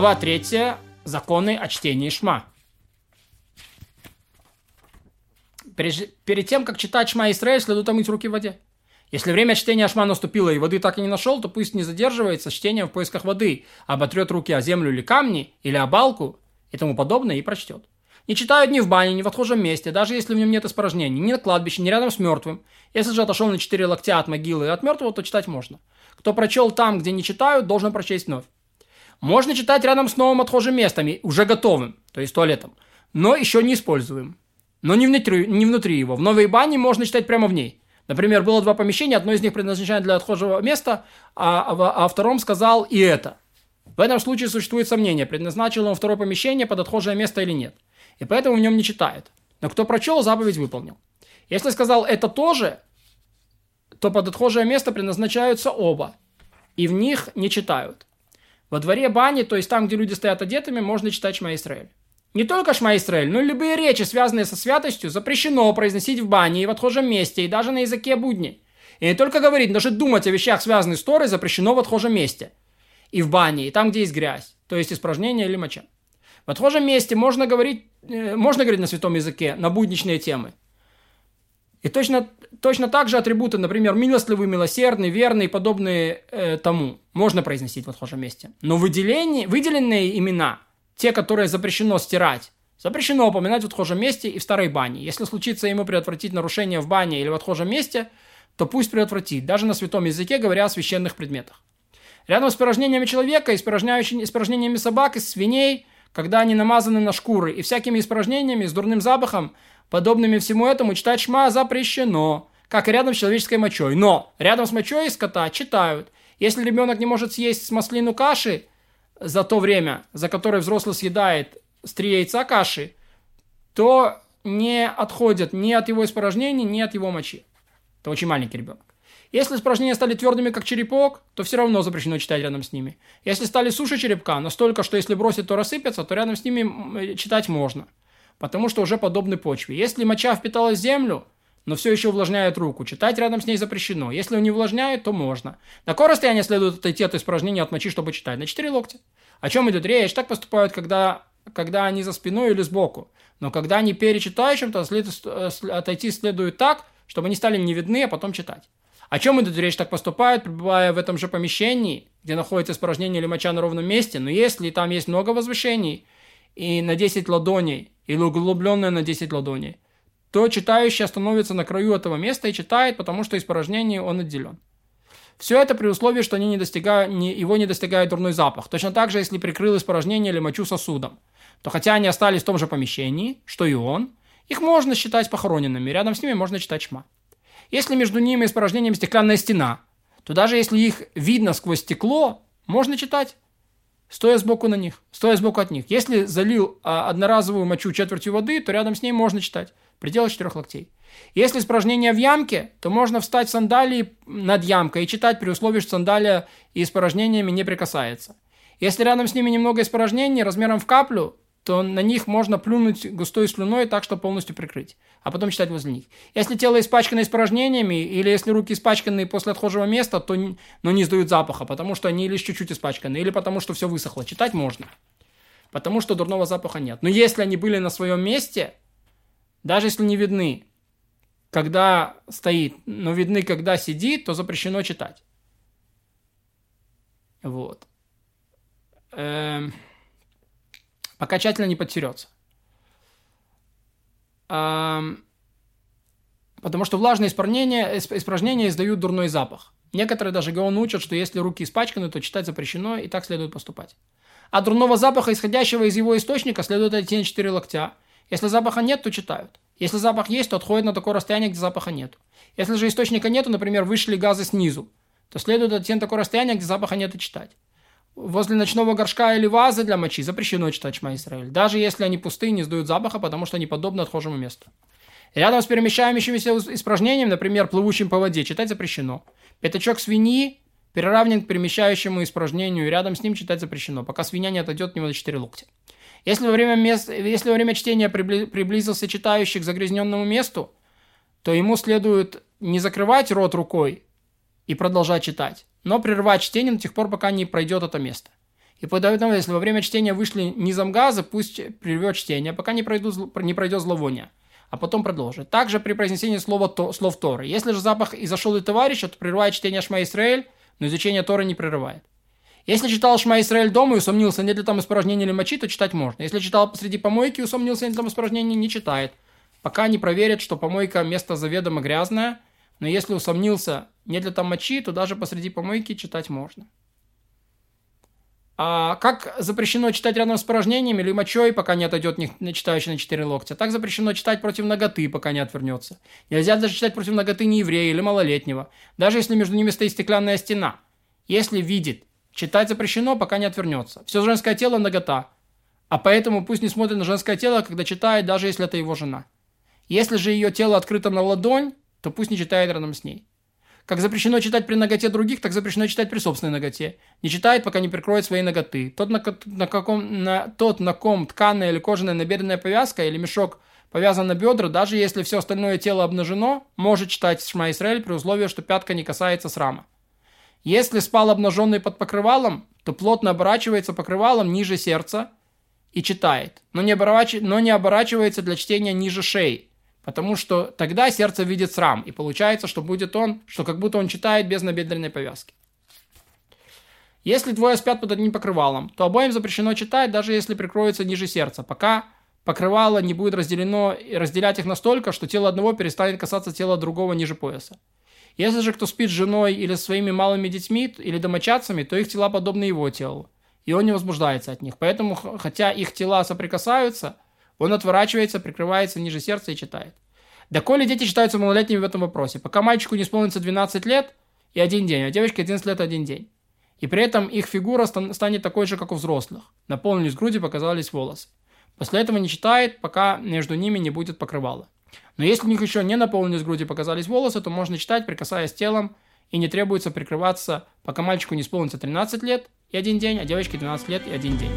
Глава 3. Законы о чтении Шма. Перед тем, как читать Шма Исраиль, следует омыть руки в воде. Если время чтения Шма наступило и воды так и не нашел, то пусть не задерживается чтением в поисках воды, а оботрет руки о землю или камни, или о балку и тому подобное и прочтет. Не читают ни в бане, ни в отхожем месте, даже если в нем нет испражнений, ни на кладбище, ни рядом с мертвым. Если же отошел на четыре локтя от могилы и от мертвого, то читать можно. Кто прочел там, где не читают, должен прочесть вновь. Можно читать рядом с новым отхожим местом, уже готовым, то есть туалетом, но еще не используем. Но не внутри, не внутри его. В новой бане можно читать прямо в ней. Например, было два помещения, одно из них предназначено для отхожего места, а, а, а втором сказал и это. В этом случае существует сомнение, предназначил он второе помещение под отхожее место или нет. И поэтому в нем не читает. Но кто прочел, заповедь выполнил. Если сказал это тоже, то под отхожее место предназначаются оба. И в них не читают. Во дворе бани, то есть там, где люди стоят одетыми, можно читать Шма Исраэль. Не только Шма Исраэль, но и любые речи, связанные со святостью, запрещено произносить в бане и в отхожем месте, и даже на языке будни. И не только говорить, даже думать о вещах, связанных с Торой, запрещено в отхожем месте. И в бане, и там, где есть грязь, то есть испражнение или моча. В отхожем месте можно говорить, э, можно говорить на святом языке, на будничные темы. И точно, точно так же атрибуты, например, милостливый, милосердный, верный и подобные э, тому, можно произносить в отхожем месте. Но выделение, выделенные имена, те, которые запрещено стирать, запрещено упоминать в отхожем месте и в старой бане. Если случится ему предотвратить нарушение в бане или в отхожем месте, то пусть предотвратит, даже на святом языке, говоря о священных предметах. Рядом с порожнениями человека, испражнениями собак и свиней, когда они намазаны на шкуры, и всякими испражнениями с дурным запахом – Подобными всему этому читать шма запрещено, как и рядом с человеческой мочой. Но рядом с мочой из кота читают. Если ребенок не может съесть маслину каши за то время, за которое взрослый съедает с три яйца каши, то не отходят ни от его испражнений, ни от его мочи. Это очень маленький ребенок. Если испражнения стали твердыми, как черепок, то все равно запрещено читать рядом с ними. Если стали суше черепка, настолько, что если бросить, то рассыпятся, то рядом с ними читать можно потому что уже подобны почве. Если моча впиталась в землю, но все еще увлажняет руку, читать рядом с ней запрещено. Если он не увлажняет, то можно. На какое расстояние следует отойти от испражнения от мочи, чтобы читать? На 4 локтя. О чем идет речь? Так поступают, когда, когда они за спиной или сбоку. Но когда они перед читающим, то след, отойти следует так, чтобы они стали не видны, а потом читать. О чем идет речь? Так поступают, пребывая в этом же помещении, где находится испражнение или моча на ровном месте. Но если там есть много возвышений и на 10 ладоней, или углубленное на 10 ладоней, то читающий остановится на краю этого места и читает, потому что из порожнения он отделен. Все это при условии, что они не достигают, не, его не достигает дурной запах. Точно так же, если прикрыл испражнение или мочу сосудом, то хотя они остались в том же помещении, что и он, их можно считать похороненными, рядом с ними можно читать шма. Если между ними и испражнением стеклянная стена, то даже если их видно сквозь стекло, можно читать стоя сбоку на них, стоя сбоку от них. Если залил а, одноразовую мочу четвертью воды, то рядом с ней можно читать. Предел четырех локтей. Если испражнение в ямке, то можно встать в сандалии над ямкой и читать при условии, что сандалия и испражнениями не прикасается. Если рядом с ними немного испражнений размером в каплю, то на них можно плюнуть густой слюной так, чтобы полностью прикрыть, а потом читать возле них. Если тело испачкано испражнениями, или если руки испачканы после отхожего места, то но не сдают запаха, потому что они лишь чуть-чуть испачканы, или потому что все высохло. Читать можно, потому что дурного запаха нет. Но если они были на своем месте, даже если не видны, когда стоит, но видны, когда сидит, то запрещено читать. Вот. Эм пока тщательно не подтерется. Потому что влажные испражнения, испражнения издают дурной запах. Некоторые даже Гаон учат, что если руки испачканы, то читать запрещено, и так следует поступать. А дурного запаха, исходящего из его источника, следует идти на 4 локтя. Если запаха нет, то читают. Если запах есть, то отходит на такое расстояние, где запаха нет. Если же источника нету, например, вышли газы снизу, то следует идти на такое расстояние, где запаха нет, и читать возле ночного горшка или вазы для мочи запрещено читать Шма Исраиль, даже если они пустые, не сдают запаха, потому что они подобны отхожему месту. Рядом с перемещающимися испражнением, например, плывущим по воде, читать запрещено. Пятачок свиньи переравнен к перемещающему испражнению, и рядом с ним читать запрещено, пока свинья не отойдет от него до 4 локтя. Если во время, мест, если во время чтения приблизился читающий к загрязненному месту, то ему следует не закрывать рот рукой и продолжать читать, но прервать чтение до тех пор, пока не пройдет это место. И поэтому, если во время чтения вышли низом газа, пусть прервет чтение, пока не, пройдут, не пройдет зловоние, а потом продолжит. Также при произнесении слова то, слов Торы. Если же запах изошел из товарища, то прерывает чтение Шма Исраэль, но изучение Торы не прерывает. Если читал Шма Исраэль дома и усомнился, нет ли там испражнения или мочи, то читать можно. Если читал посреди помойки и усомнился, нет ли там испражнений, не читает. Пока не проверит, что помойка место заведомо грязное, но если усомнился, нет ли там мочи, то даже посреди помойки читать можно. А как запрещено читать рядом с порожнениями или мочой, пока не отойдет не читающий на четыре локтя, так запрещено читать против ноготы, пока не отвернется. Нельзя даже читать против ноготы нееврея или малолетнего, даже если между ними стоит стеклянная стена. Если видит, читать запрещено, пока не отвернется. Все женское тело – нагота. А поэтому пусть не смотрит на женское тело, когда читает, даже если это его жена. Если же ее тело открыто на ладонь, то пусть не читает рядом с ней. Как запрещено читать при ноготе других, так запрещено читать при собственной ноготе. Не читает, пока не прикроет свои ноготы. Тот, на, на, каком, на, тот, на ком тканая или кожаная набедренная повязка или мешок повязан на бедра, даже если все остальное тело обнажено, может читать Шма Исраэль при условии, что пятка не касается срама. Если спал обнаженный под покрывалом, то плотно оборачивается покрывалом ниже сердца и читает, но не, оборач... но не оборачивается для чтения ниже шеи, Потому что тогда сердце видит срам, и получается, что будет он, что как будто он читает без набедренной повязки. Если двое спят под одним покрывалом, то обоим запрещено читать, даже если прикроется ниже сердца, пока покрывало не будет разделено и разделять их настолько, что тело одного перестанет касаться тела другого ниже пояса. Если же кто спит с женой или своими малыми детьми или домочадцами, то их тела подобны его телу, и он не возбуждается от них. Поэтому, хотя их тела соприкасаются – он отворачивается, прикрывается ниже сердца и читает. Доколе дети считаются малолетними в этом вопросе? Пока мальчику не исполнится 12 лет и один день, а девочке 11 лет и один день. И при этом их фигура станет такой же, как у взрослых. Наполнились груди, показались волосы. После этого не читает, пока между ними не будет покрывала. Но если у них еще не наполнились груди, показались волосы, то можно читать, прикасаясь телом, и не требуется прикрываться, пока мальчику не исполнится 13 лет и один день, а девочке 12 лет и один день.